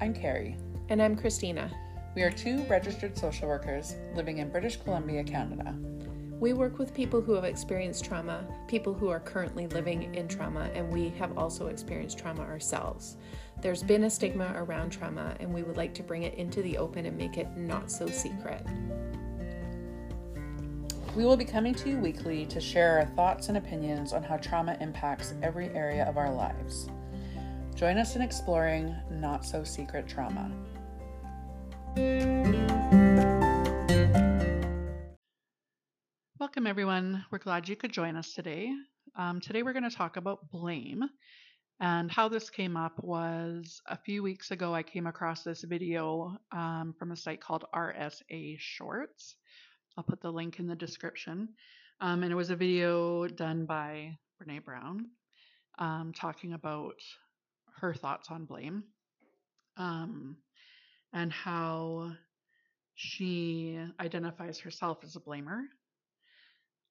I'm Carrie. And I'm Christina. We are two registered social workers living in British Columbia, Canada. We work with people who have experienced trauma, people who are currently living in trauma, and we have also experienced trauma ourselves. There's been a stigma around trauma, and we would like to bring it into the open and make it not so secret. We will be coming to you weekly to share our thoughts and opinions on how trauma impacts every area of our lives. Join us in exploring not so secret trauma. Welcome, everyone. We're glad you could join us today. Um, today, we're going to talk about blame. And how this came up was a few weeks ago, I came across this video um, from a site called RSA Shorts. I'll put the link in the description. Um, and it was a video done by Brene Brown um, talking about her thoughts on blame um, and how she identifies herself as a blamer.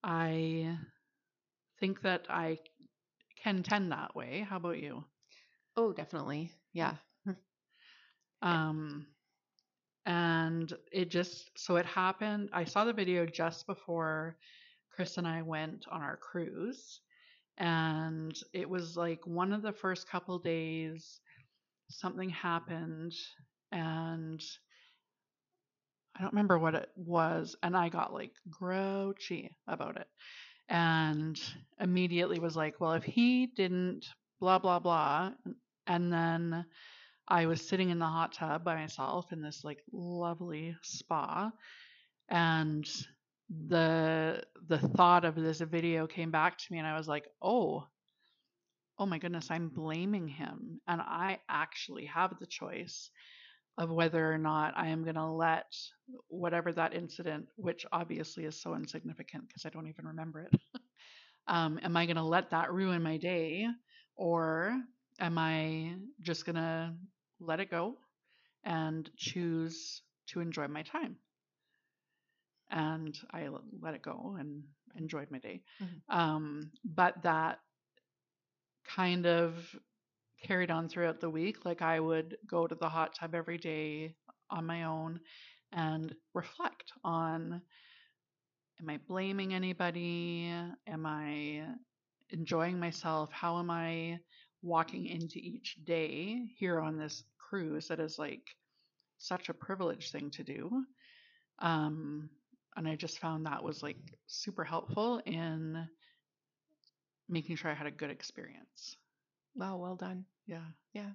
I think that I can tend that way. How about you? Oh, definitely. Yeah. um, and it just so it happened. I saw the video just before Chris and I went on our cruise, and it was like one of the first couple days something happened and I don't remember what it was and I got like grouchy about it and immediately was like well if he didn't blah blah blah and then I was sitting in the hot tub by myself in this like lovely spa and the the thought of this video came back to me and I was like, "Oh, oh my goodness, I'm blaming him and I actually have the choice of whether or not I am going to let whatever that incident, which obviously is so insignificant because I don't even remember it, um, am I going to let that ruin my day or am I just going to let it go and choose to enjoy my time? And I let it go and enjoyed my day. Mm-hmm. Um, but that kind of carried on throughout the week. Like I would go to the hot tub every day on my own and reflect on am I blaming anybody? Am I enjoying myself? How am I walking into each day here on this cruise that is like such a privileged thing to do? Um, and I just found that was like super helpful in making sure I had a good experience. Wow, well done. Yeah. Yeah.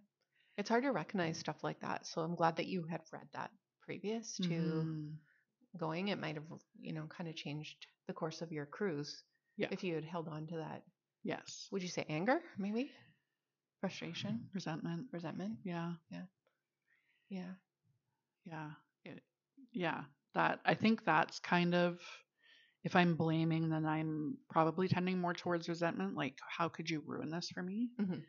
It's hard to recognize stuff like that. So I'm glad that you had read that previous to mm-hmm. going. It might have, you know, kind of changed the course of your cruise. Yeah. If you had held on to that. Yes. Would you say anger, maybe? Frustration? Resentment. Resentment? Yeah. Yeah. Yeah. Yeah. It, yeah. That I think that's kind of if I'm blaming, then I'm probably tending more towards resentment. Like, how could you ruin this for me? Mm-hmm.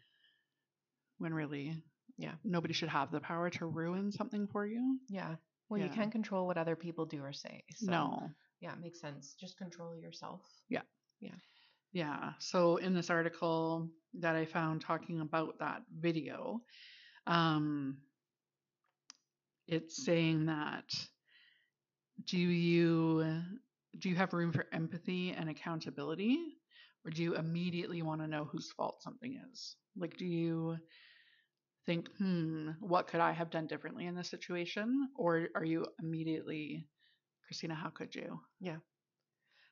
When really, yeah, nobody should have the power to ruin something for you. Yeah. Well, yeah. you can't control what other people do or say. So, no. Yeah, it makes sense. Just control yourself. Yeah. Yeah. Yeah. So in this article that I found talking about that video, um, it's saying that do you do you have room for empathy and accountability? Or do you immediately want to know whose fault something is? Like do you think hmm what could i have done differently in this situation? Or are you immediately christina how could you? Yeah.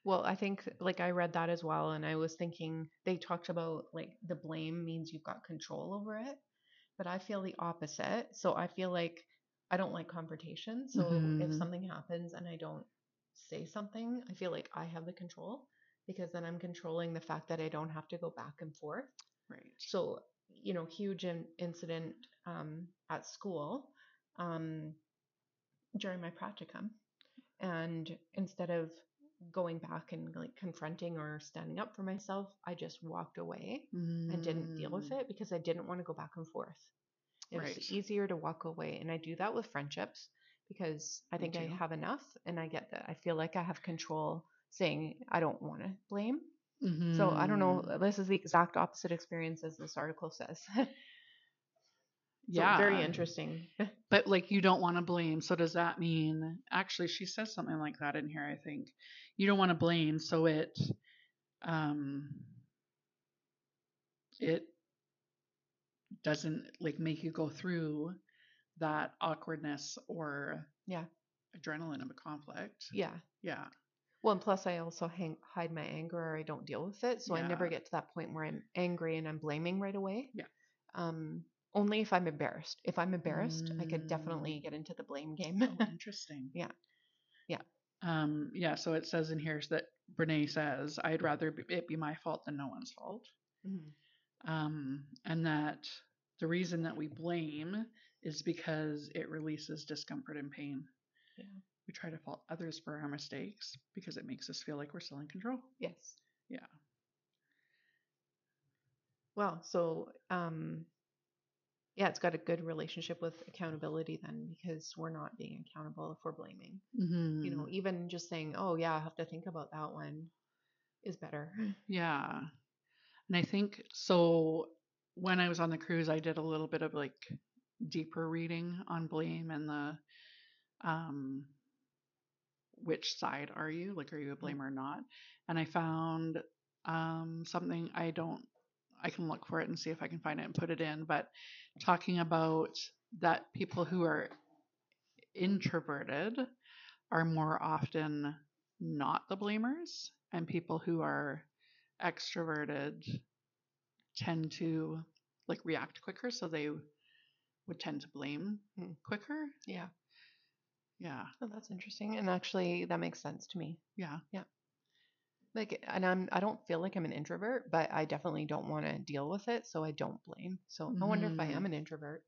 Well i think like i read that as well and i was thinking they talked about like the blame means you've got control over it but i feel the opposite. So i feel like i don't like confrontation so mm-hmm. if something happens and i don't say something, I feel like I have the control because then I'm controlling the fact that I don't have to go back and forth. Right. So, you know, huge in- incident um, at school um, during my practicum. And instead of going back and like confronting or standing up for myself, I just walked away mm. and didn't deal with mm. it because I didn't want to go back and forth. It right. was easier to walk away. And I do that with friendships because I think I have enough and I get that I feel like I have control saying I don't want to blame. Mm-hmm. So I don't know. Mm-hmm. This is the exact opposite experience as this article says. yeah. very interesting. But like you don't want to blame. So does that mean actually she says something like that in here, I think. You don't want to blame, so it um it doesn't like make you go through that awkwardness or Yeah. adrenaline of a conflict. yeah. Yeah. Well, and plus I also hang, hide my anger or I don't deal with it, so I never get to that point where I'm angry and I'm blaming right away. Yeah. Um, only if I'm embarrassed. If I'm embarrassed, I could Mm. definitely get into the blame game. Oh, interesting. Yeah. Yeah. Um, yeah, so it says in here that Brene says, I'd rather it be my fault than no one's fault. Mhm. Um, and that the reason that we blame is because it releases discomfort and pain. Yeah. We try to fault others for our mistakes because it makes us feel like we're still in control. Yes. Yeah. Well, so um, yeah, it's got a good relationship with accountability then because we're not being accountable if we're blaming. Mm-hmm. You know, even just saying, "Oh yeah, I have to think about that one," is better. Yeah. And I think so when I was on the cruise I did a little bit of like deeper reading on blame and the um which side are you? Like are you a blamer or not? And I found um something I don't I can look for it and see if I can find it and put it in, but talking about that people who are introverted are more often not the blamers and people who are extroverted tend to like react quicker so they would tend to blame Hmm. quicker Yeah. yeah Oh, that's interesting. And actually, that makes sense to me. yeah Yeah. Like, and I'm I don't feel like I'm an introvert, but I definitely don't want to deal with it, so I don't blame. So I wonder if I Mhm. am an introvert.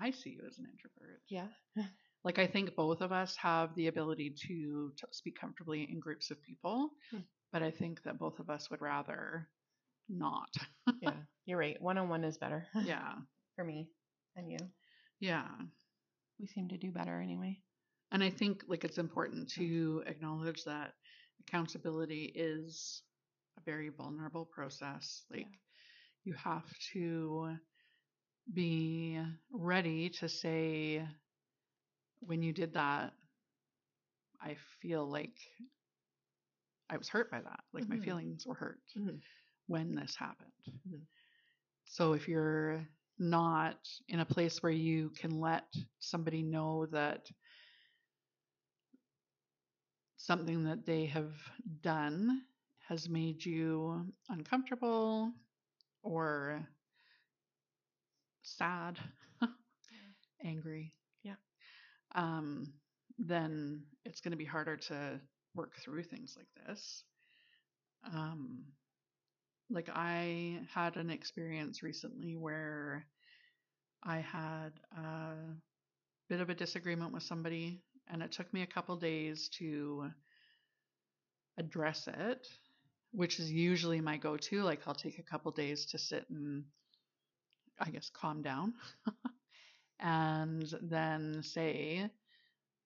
i see you as an introvert Yeah. like i think both of us have the ability to, to speak comfortably in groups of people Hmm. but i think that both of us would rather not Yeah. You're right. One on one is better. yeah For me and you. yeah We seem to do better anyway. And I think like it's important to acknowledge that accountability is a very vulnerable process. Like you have to be ready to say when you did that I feel like I was hurt by that. Like my Mhm. feelings were hurt Mhm. When this happened. Mhm. So if you're not in a place where you can let somebody know that something that they have done has made you uncomfortable or sad, angry, Yeah. um, then it's going to be harder to work through things like this. Um, like I had an experience recently where I had a bit of a disagreement with somebody, and it took me a couple days to address it, which is usually my go to. Like, I'll take a couple days to sit and, I guess, calm down and then say,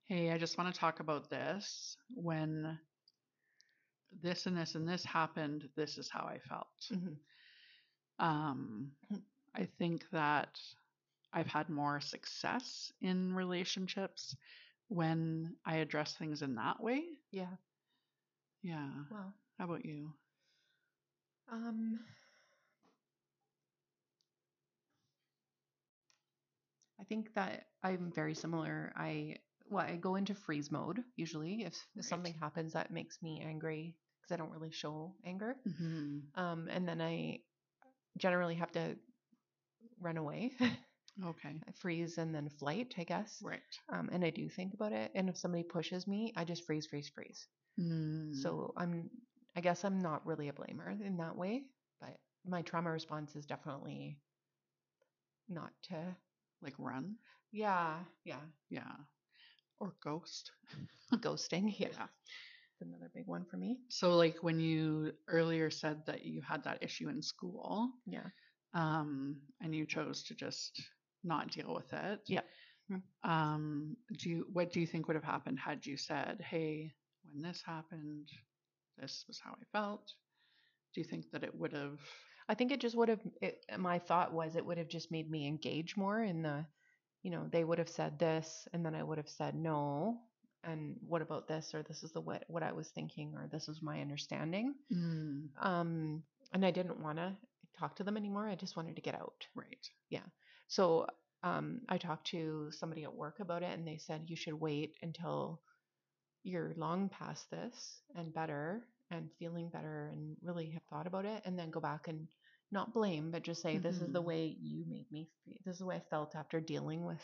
Hey, I just want to talk about this. When this and this and this happened, this is how I felt. Mhm. Um, I think that I've had more success in relationships when I address things in that way. Yeah. Yeah. Well, How about you? um, I think that I'm very similar. I well, I go into freeze mode usually if, if something happens that makes me angry because I don't really show anger. hmm Um, and then I generally have to run away, Okay. freeze, and then flight, I guess. Right. Um, and I do think about it. And if somebody pushes me, I just freeze, freeze, freeze. Mm. So I'm, I guess I'm not really a blamer in that way, but my trauma response is definitely not to, like run. yeah, yeah, Yeah. Or ghost. ghosting. Yeah. Yeah. Another big one for me. So like when you earlier said that you had that issue in school, Yeah. um, and you chose to just not deal with it. Yeah. Mhm. Um, do you what do you think would have happened had you said, Hey, when this happened, this was how I felt? Do you think that it would have I think it just would have. It, my thought was it would have just made me engage more in the, you know, they would have said this, and then I would have said no, and what about this, or this is the what what I was thinking, or this is my understanding. Mm, Um, and I didn't want to talk to them anymore. I just wanted to get out. right. Yeah. So um, I talked to somebody at work about it, and they said you should wait until you're long past this and better and feeling better and really have thought about it, and then go back and not blame, but just say this is the Mhm. way you made me. Feel. This is the way I felt after dealing with,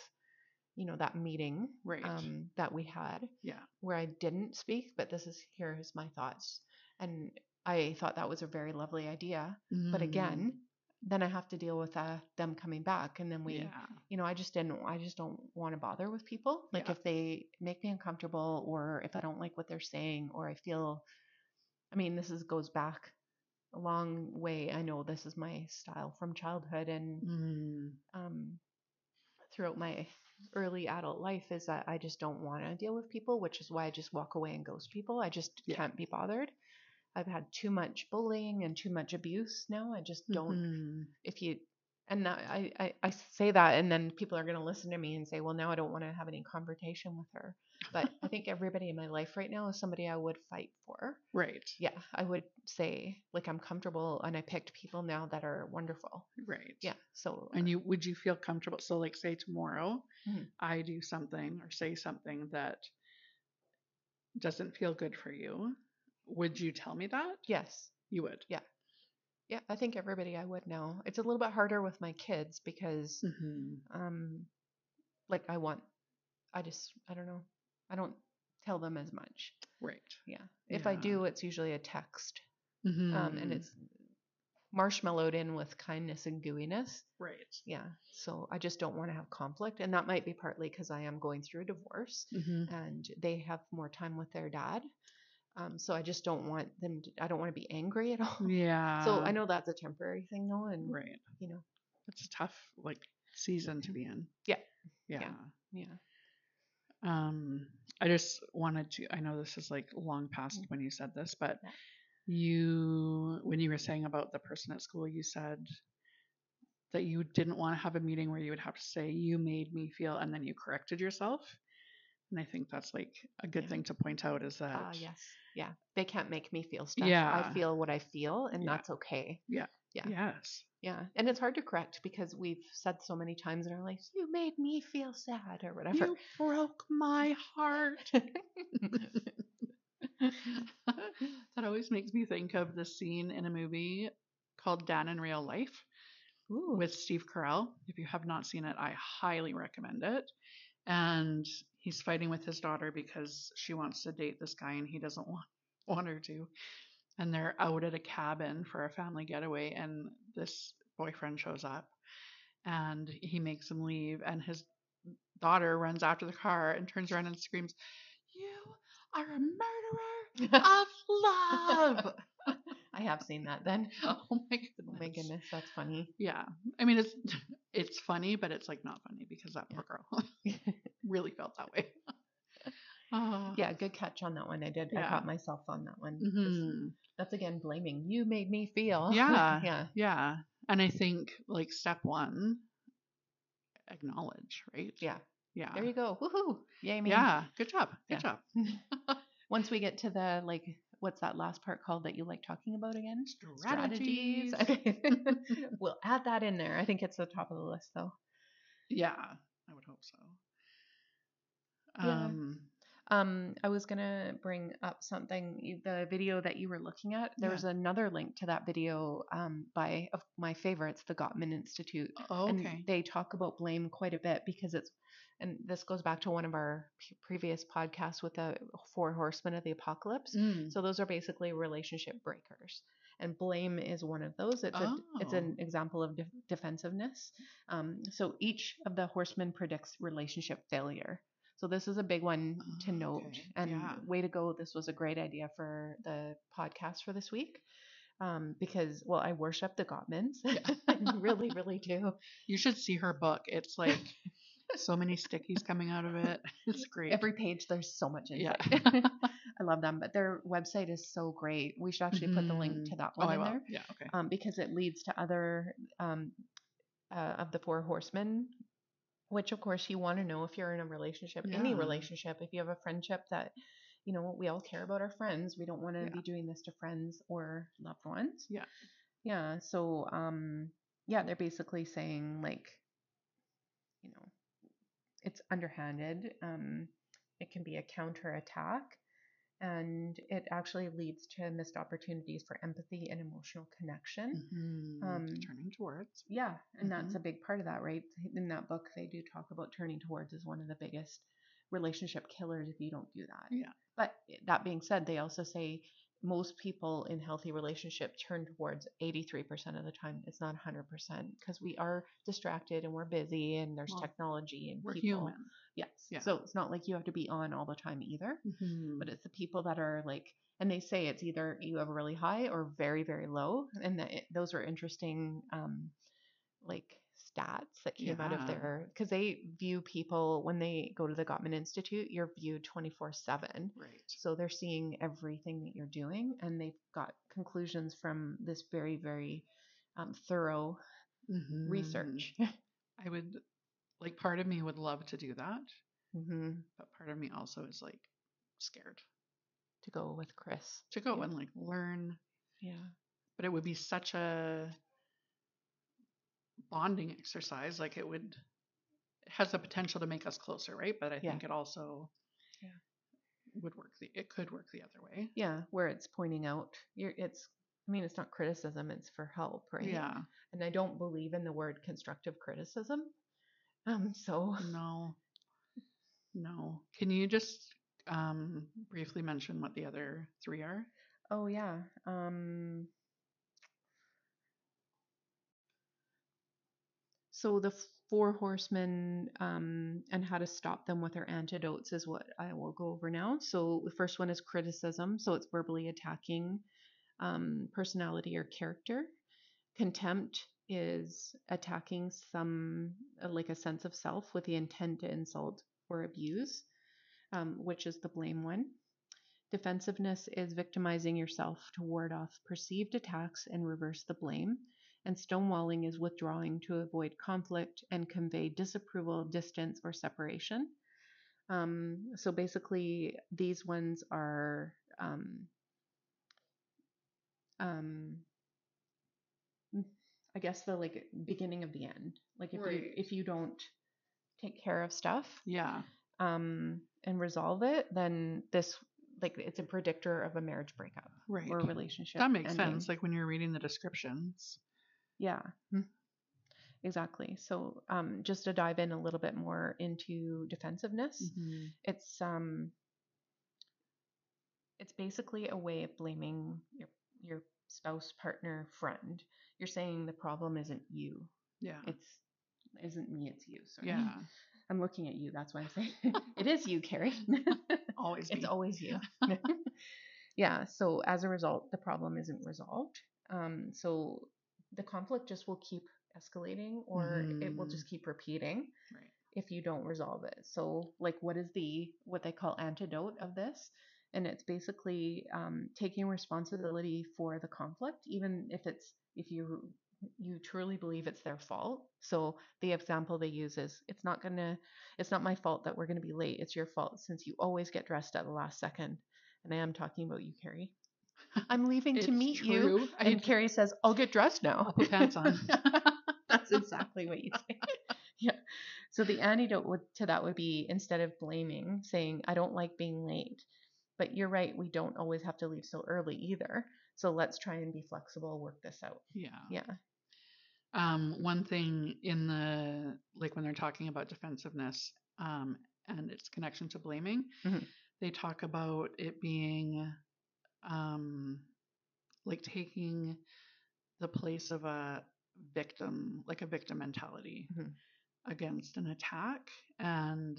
you know, that meeting Right. um, that we had Yeah. where I didn't speak, but this is here's my thoughts, and I thought that was a very lovely idea. But Mm, again, then I have to deal with uh, them coming back, and then we yeah. you know, I just didn't, I just don't want to bother with people. Like Yeah. if they make me uncomfortable or if I don't like what they're saying or I feel, I mean, this is goes back a long way. I know this is my style from childhood and Mm, um, throughout my early adult life is that I just don't want to deal with people, which is why I just walk away and ghost people. I just Yeah. can't be bothered. I've had too much bullying and too much abuse now. I just don't mhm. if you and I, I I say that and then people are going to listen to me and say well now I don't want to have any conversation with her but I think everybody in my life right now is somebody I would fight for Right. yeah I would say like I'm comfortable and I picked people now that are wonderful Right. yeah so And you would you feel comfortable? So like say tomorrow Mhm. I do something or say something that doesn't feel good for you. Would you tell me that? yes You would. yeah I think everybody I would know it's a little bit harder with my kids because Mm-hmm. um like I want I just I don't know I don't tell them as much Right. yeah if I do it's usually a text Mm-hmm. um, and it's marshmallowed in with kindness and gooiness. right. Yeah, so I just don't want to have conflict, and that might be partly because I am going through a divorce, Mm-hmm. and they have more time with their dad. Um, so I just don't want them. To, I don't want to be angry at all. Yeah. So I know that's a temporary thing, though, and Right. you know, It's a tough like season to be in. Yeah. Yeah. Yeah. yeah, Um, I just wanted to. I know this is like long past when you said this, but Yeah. you, when you were saying about the person at school, you said that you didn't want to have a meeting where you would have to say, "You made me feel," and then you corrected yourself. And I think that's like a good Yeah. thing to point out is that. ah, yes, yeah. They can't make me feel stuff. Yeah. I feel what I feel, and Yeah. that's okay. Yeah. Yeah. Yes. Yeah, and it's hard to correct because we've said so many times in our lives, "You made me feel sad" or whatever. You broke my heart. that always makes me think of the scene in a movie called Dan in Real Life Ooh. with Steve Carell. If you have not seen it, I highly recommend it. And he's fighting with his daughter because she wants to date this guy and he doesn't want, want her to. And they're out at a cabin for a family getaway, and this boyfriend shows up and he makes him leave. And his daughter runs after the car and turns around and screams, You are a murderer of love. I have seen that then. oh my goodness. Oh my goodness, that's funny. Yeah. I mean it's it's funny, but it's like not funny because that poor girl really felt that way. Oh. Yeah, good catch on that one. I did. I caught myself on that one. Mhm. That's again blaming. You made me feel. Yeah. yeah. Yeah. And I think like step one, acknowledge, right? Yeah. Yeah. There you go. Woohoo. Yay me. Yeah. Good job. Good Yeah. job. Once we get to the like what's that last part called that you like talking about again? Strategies. Okay. we'll add that in there. I think it's the top of the list though. Yeah. I would hope so. Yeah. Um Um, I was gonna bring up something. The video that you were looking at. There Yeah. was another link to that video um, by of my favorites, the Gottman Institute, oh, okay. and they talk about blame quite a bit because it's. And this goes back to one of our previous podcasts with the four horsemen of the apocalypse. Mm. So those are basically relationship breakers, and blame is one of those. It's a, it's an Oh. example of def- defensiveness. Um, so each of the horsemen predicts relationship failure. So this is a big one to Oh, note. okay. And Yeah. way to go! This was a great idea for the podcast for this week. Um, because well, I worship the Gottmans. I really, really do. You should see her book. It's like so many stickies coming out of it. It's great. Every page, there's so much yeah. insight. I love them, but their website is so great. We should actually put the link to that oh, one I in there Yeah. Okay. um, because it leads to other um, uh, of the four horsemen. Which, of course, you want to know if you're in a relationship, any relationship. If you have a friendship that, you know, we all care about our friends. We don't want to Yeah. be doing this to friends or loved ones. Yeah. Yeah. So, um, yeah, they're basically saying like, you know, it's underhanded. Um, it can be a counterattack, and it actually leads to missed opportunities for empathy and emotional connection. Mhm. Um, Turning towards. Yeah, and that's Mhm. a big part of that, right? In that book, they do talk about turning towards as one of the biggest relationship killers if you don't do that. Yeah. But that being said, they also say most people in healthy relationship turn towards 83% of the time. It's not 100% because we are distracted and we're busy and there's Well, technology and We're people. human. Yes. Yeah. So it's not like you have to be on all the time either, Mhm. but it's the people that are like, and they say it's either you have a really high or very, very low. And that it, those are interesting, um, like stats that came out of there because they view people when they go to the Gottman Institute, you're viewed 24 7. Right. So they're seeing everything that you're doing, and they've got conclusions from this very, very um, thorough Mhm. research. I would like part of me would love to do that, hmm but part of me also is like scared To go with Chris. to go Yeah. and like learn. Yeah. But it would be such a bonding exercise. Like it would it has the potential to make us closer, right? But I Yeah. think it also Yeah. would work the it could work the other way. Yeah, where it's pointing out, you're, it's, I mean, it's not criticism, it's for help, right? Yeah. And I don't believe in the word constructive criticism. Um, so No. No. Can you just um briefly mention what the other three are? Oh yeah. Um so the four horsemen um, and how to stop them with their antidotes is what I will go over now. So the first one is criticism. So it's verbally attacking um, personality or character. Contempt is attacking some uh, like a sense of self with the intent to insult or abuse, um, which is the blame one. Defensiveness is victimizing yourself to ward off perceived attacks and reverse the blame. And stonewalling is withdrawing to avoid conflict and convey disapproval, distance, or separation. Um, so basically, these ones are um, um, I guess the like beginning of the end. Like if you if you don't take care of stuff, Yeah. um, and resolve it, then this like it's a predictor of a marriage breakup Right. or a relationship. That makes ending. sense. Like when you're reading the descriptions. Yeah, mm, exactly. So um, just to dive in a little bit more into defensiveness, Mhm. it's um, it's basically a way of blaming your your spouse, partner, friend. You're saying the problem isn't you. Yeah. It's isn't me. It's you. Sorry. yeah. I'm looking at you. That's why I'm saying it is you, Carrie. Always it's always you. yeah. So as a result, the problem isn't resolved. Um, so the conflict just will keep escalating, or it will just keep repeating Right. if you don't resolve it. So like, what is the what they call antidote of this? And it's basically um, taking responsibility for the conflict, even if it's if you you truly believe it's their fault. So the example they use is it's not gonna it's not my fault that we're gonna be late. It's your fault since you always get dressed at the last second. And I am talking about you, Carrie. I'm leaving to meet you. true. I And Carrie says, I'll get dressed now. I'll put pants on. That's exactly what you say. yeah. So the antidote would, to that would be instead of blaming, saying, I don't like being late. But you're right, we don't always have to leave so early either. So let's try and be flexible, work this out. yeah. Yeah. Um, one thing in the like when they're talking about defensiveness um, and its connection to blaming, Mhm. they talk about it being um, like taking the place of a victim, like a victim mentality Mhm. against an attack. And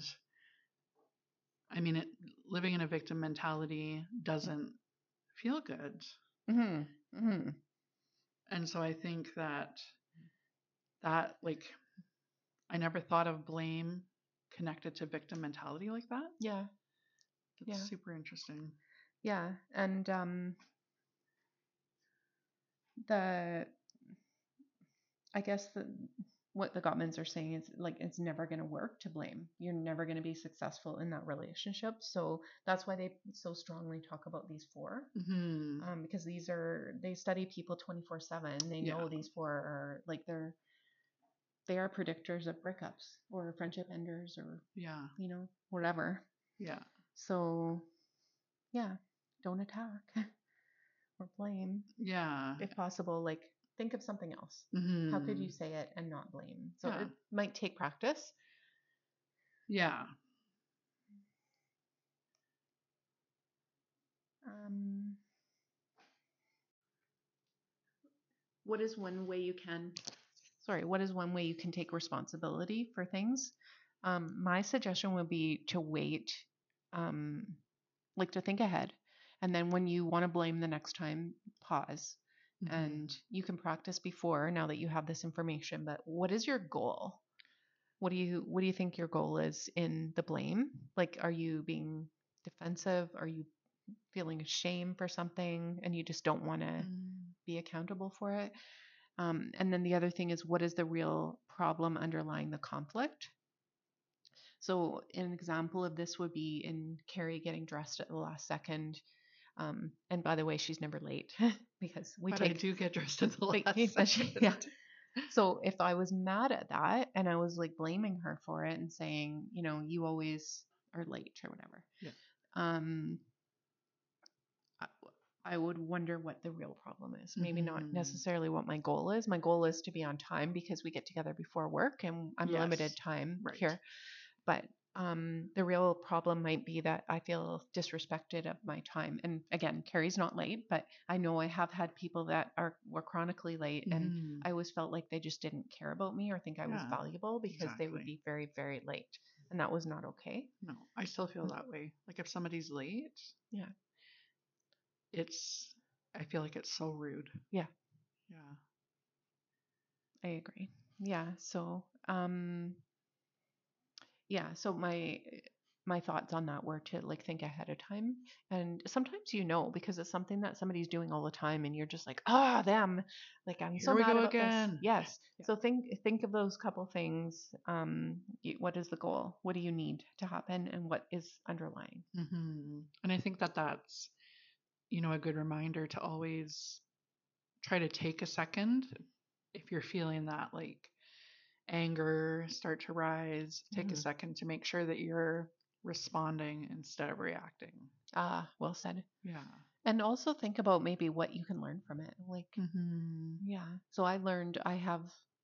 I mean, it living in a victim mentality doesn't feel good. hmm hmm And so I think that that like I never thought of blame connected to victim mentality like that. Yeah. That's Yeah. super interesting. Yeah, and um, the I guess the what the Gottmans are saying is like it's never going to work to blame. You're never going to be successful in that relationship. So that's why they so strongly talk about these four, hmm um, because these are they study people 24 seven. They know Yeah. these four are like they're they are predictors of breakups or friendship enders or Yeah. you know whatever. Yeah. So, yeah, don't attack or blame. Yeah. If possible, like think of something else. hmm How could you say it and not blame? So Yeah. it might take practice. Yeah. Um, what is one way you can? Sorry, what is one way you can take responsibility for things? Um, my suggestion would be to wait, um, like to think ahead, and then when you want to blame the next time, pause Mhm. and you can practice before now that you have this information but what is your goal? What do you what do you think your goal is in the blame? Like are you being defensive? Are you feeling shame for something and you just don't want to Mm. be accountable for it? Um, and then the other thing is what is the real problem underlying the conflict? So an example of this would be in carrie getting dressed at the last second um, and by the way she's never late because we but I do get dressed at the last but she- second. yeah. so if I was mad at that and I was like blaming her for it and saying, you know, you always are late or whatever, Yeah. um, I, I would wonder what the real problem is. Maybe not Mhm. necessarily what my goal is. My goal is to be on time because we get together before work and I'm limited time Right. here. But um, the real problem might be that I feel disrespected of my time. And again, Carrie's not late, but I know I have had people that are were chronically late and Mhm. I always felt like they just didn't care about me or think I was Yeah, valuable because they would be very, very late. And that was not okay. No, I still feel that way. Like if somebody's late, Yeah. it's I feel like it's so rude. Yeah. Yeah. I agree. Yeah. So, um, yeah. So my my thoughts on that were to like think ahead of time, and sometimes you know because it's something that somebody's doing all the time, and you're just like, ah, them. Like I'm so Here we mad go about this." again. Yes. Yeah. So think think of those couple things. Um, what is the goal? What do you need to happen, and what is underlying? hmm And I think that that's, you know, a good reminder to always try to take a second if you're feeling that like anger start to rise, take a Mhm. second to make sure that you're responding instead of reacting. Ah, well said. Yeah. And also think about maybe what you can learn from it. Like hmm Yeah. So I learned I have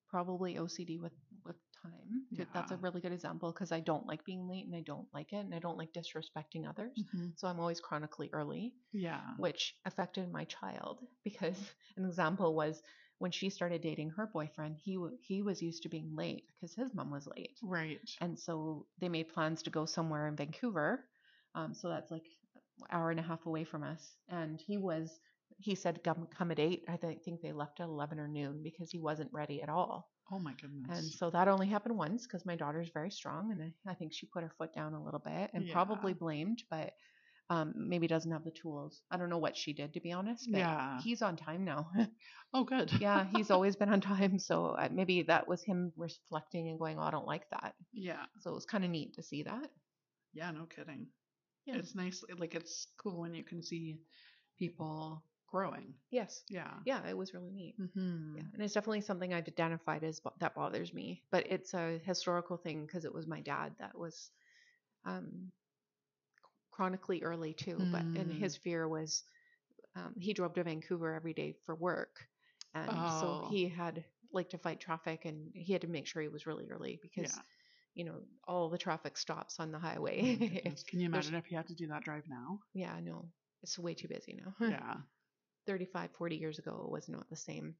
probably OCD with with time. Th- That's a really good example because I don't like being late and I don't like it and I don't like disrespecting others. hmm So I'm always chronically early, Yeah. which affected my child because an example was when she started dating her boyfriend, he w- he was used to being late because his mom was late. Right. And so they made plans to go somewhere in Vancouver. Um, so that's like an hour and a half away from us. And he was, he said, come, come at eight. I thi- think they left at 11 or noon because he wasn't ready at all. Oh my goodness. And so that only happened once because my daughter's very strong. And I, I think she put her foot down a little bit and probably blamed, but um, maybe doesn't have the tools. I don't know what she did, to be honest. But Yeah. he's on time now. oh, good. yeah, he's always been on time. So uh, maybe that was him reflecting and going, oh, I don't like that. yeah. So it was kind of neat to see that. Yeah. No kidding. Yeah. It's nice. Like it's cool when you can see people growing. Yes. Yeah. Yeah, it was really neat. Mm-hmm. Yeah, and it's definitely something I've identified as that bothers me. But it's a historical thing because it was my dad that was um, chronically early too. But and Mm. his fear was um, he drove to Vancouver every day for work, and so Oh. he had like to fight traffic, and he had to make sure he was really early because Yeah. you know all the traffic stops on the Oh highway. goodness. Can you imagine if he had to do that drive now? yeah, I know it's way too busy now. yeah. 35, 40 years ago, it was not the same.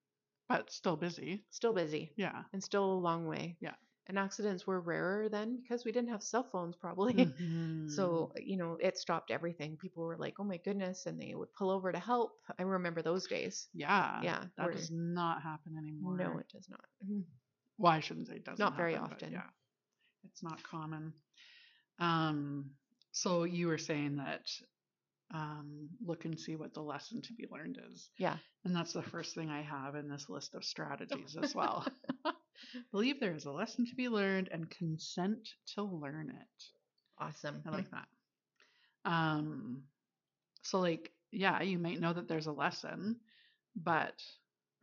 But still busy. Still busy. Yeah. and still a long way. Yeah. And accidents were rarer then because we didn't have cell phones probably. Mhm. So, you know, it stopped everything. People were like, oh my goodness. And they would pull over to help. I remember those days. yeah. yeah, That does not happen anymore. No, it does not. Mhm. Well, I shouldn't say it doesn't. Not very happen, often. Yeah. It's not common. Um, so you were saying that um, look and see what the lesson to be learned is. Yeah. And that's the first thing I have in this list of strategies as well. Believe there is a lesson to be learned and consent to learn it. Awesome. I like that. Um, so like, yeah, you might know that there's a lesson, but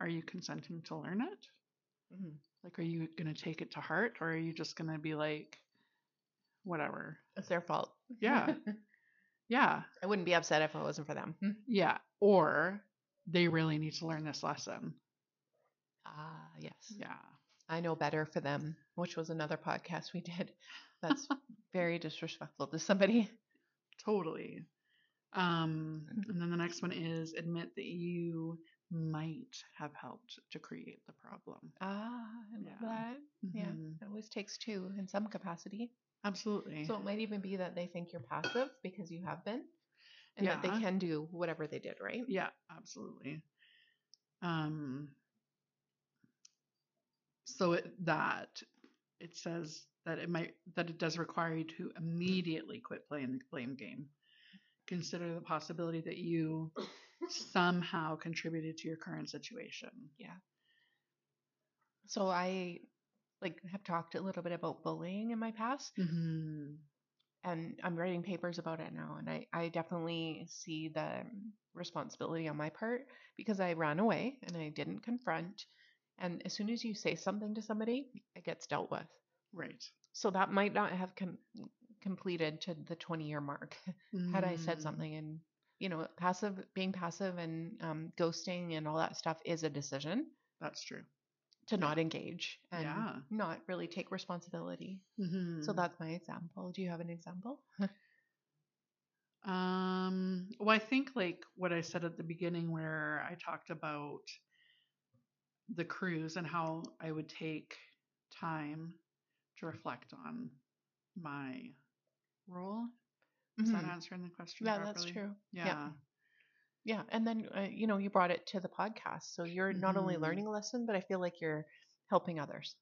are you consenting to learn it? Mhm. Like, are you going to take it to heart or are you just going to be like, whatever? It's their fault. Yeah. Yeah. I wouldn't be upset if it wasn't for them. Yeah. Or they really need to learn this lesson. Ah, yes. Yeah. I know better for them, which was another podcast we did. That's very disrespectful to somebody. Totally. Um, and then the next one is admit that you might have helped to create the problem. Ah, I love Yeah. that. Yeah, Mhm. it always takes two in some capacity. Absolutely. So it might even be that they think you're passive because you have been, and that they can do whatever they did, right? yeah, absolutely. Um, so it, that it says that it might that it does require you to immediately quit playing the blame game. Consider the possibility that you somehow contributed to your current situation. Yeah. So I like have talked a little bit about bullying in my past, Mm-hmm. and I'm writing papers about it now, and I I definitely see the responsibility on my part because I ran away and I didn't confront. And as soon as you say something to somebody, it gets dealt with. Right. So that might not have com- completed to the 20 year mark had I said Mm, something. And, you know, passive, being passive and um, ghosting and all that stuff is a decision That's true. to not engage and Yeah. not really take responsibility. Mm-hmm. So that's my example. Do you have an example? Um, well, I think like what I said at the beginning, where I talked about the cruise and how I would take time to reflect on my role. Is that Mhm. answering the question? Yeah, that's true. Yeah. Yeah. And then, uh, you know, you brought it to the podcast. So you're not only Mhm. learning a lesson, but I feel like you're helping others.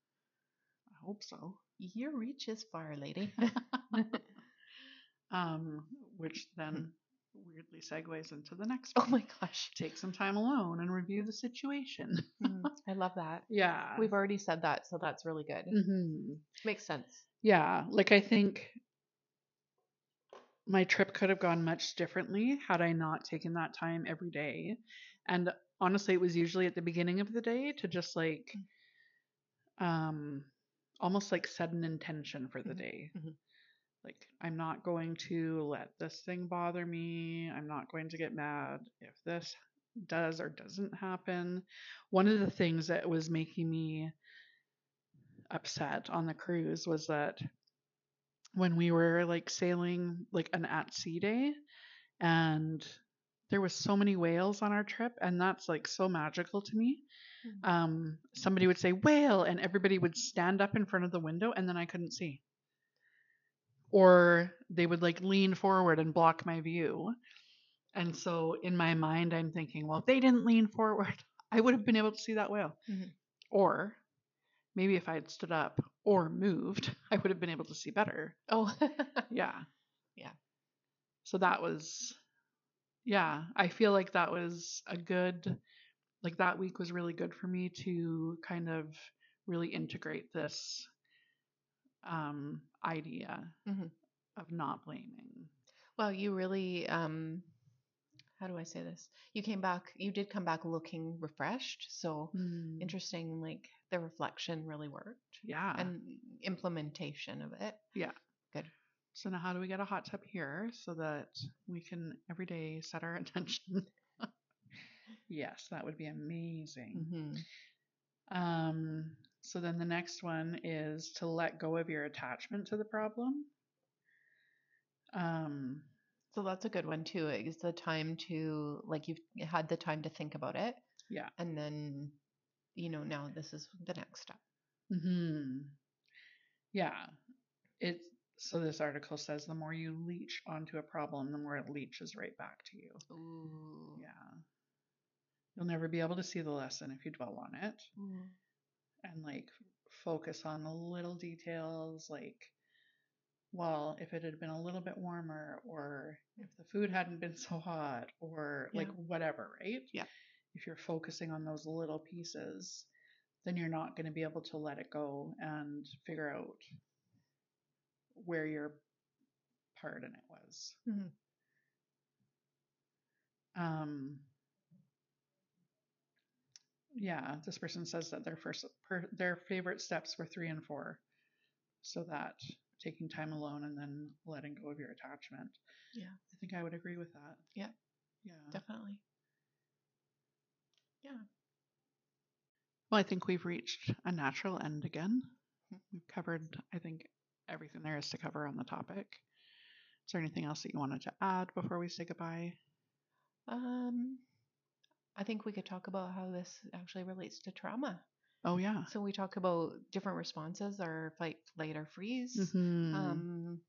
I hope so. Your reach is far, lady. Um, which then weirdly segues into the next oh one. my gosh. Take some time alone and review the situation. Mm, I love that. yeah. We've already said that, so that's really good. hmm Makes sense. Yeah, like I think my trip could have gone much differently had I not taken that time every day. And honestly, it was usually at the beginning of the day to just like um almost like set an intention for the Mhm, day. mhm. Like I'm not going to let this thing bother me. I'm not going to get mad if this does or doesn't happen. One of the things that was making me upset on the cruise was that when we were like sailing like an at sea day and there was so many whales on our trip and that's like so magical to me Mhm. um somebody would say whale and everybody would stand up in front of the window and then i couldn't see or they would like lean forward and block my view and so in my mind i'm thinking well if they didn't lean forward i would have been able to see that whale Mhm. or maybe if i had stood up or moved i would have been able to see better Oh, yeah. Yeah. So that was, yeah, I feel like that was a good, like that week was really good for me to kind of really integrate this um, idea Mhm. of not blaming. well, you really, um, how do I say this? You came back, you did come back looking refreshed. So Mm, interesting, like the reflection really worked Yeah. and implementation of it. Yeah. Good. So now how do we get a hot tub here so that we can every day set our intention? yes, that would be amazing. hmm Um, so then the next one is to let go of your attachment to the problem. Um, So that's a good one too. It's the time to, like, you've had the time to think about it. Yeah. And then, you know, now this is the next step. hmm Yeah. It so this article says the more you leech onto a problem, the more it leeches right back to you. Ooh. Yeah. You'll never be able to see the lesson if you dwell on it Ooh. And like focus on the little details like well, if it had been a little bit warmer, or if the food hadn't been so hot, or like whatever, right? Yeah. If you're focusing on those little pieces, then you're not going to be able to let it go and figure out where your part in it was. Mhm. Um, yeah, this person says that their first per, their favorite steps were three and four, so that taking time alone and then letting go of your attachment. Yeah. I think I would agree with that. Yeah. Yeah. Definitely. Yeah. Well, I think we've reached a natural end again. Mhm. We've covered, I think, everything there is to cover on the topic. Is there anything else that you wanted to add before we say goodbye? Um, I think we could talk about how this actually relates to trauma. Oh yeah. So we talk about different responses, our fight, flight, or freeze. Mhm. Um,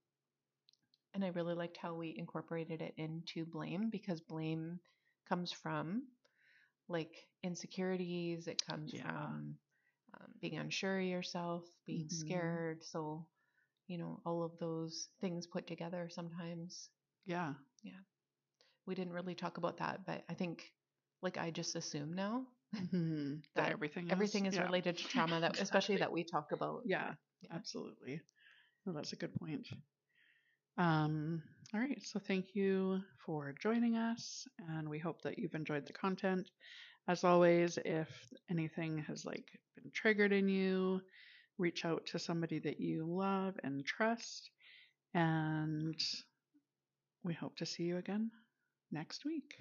and I really liked how we incorporated it into blame because blame comes from like insecurities. It comes Yeah. from um, being unsure of yourself, being Mhm. scared. So, you know, all of those things put together sometimes. Yeah. Yeah. We didn't really talk about that, but I think like I just assume now Mhm. That That everything is, everything is yeah. related to trauma that especially that we talk about. Yeah, Yeah. absolutely. No, that's a good point. Um, all right, so thank you for joining us, and we hope that you've enjoyed the content. As always, if anything has like been triggered in you, reach out to somebody that you love and trust, and we hope to see you again next week.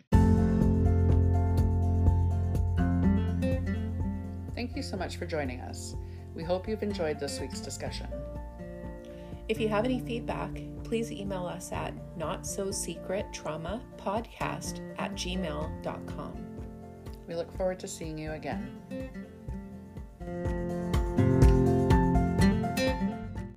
Thank you so much for joining us. We hope you've enjoyed this week's discussion. If you have any feedback, please email us at not so secret trauma podcast at gmail.com. We look forward to seeing you again.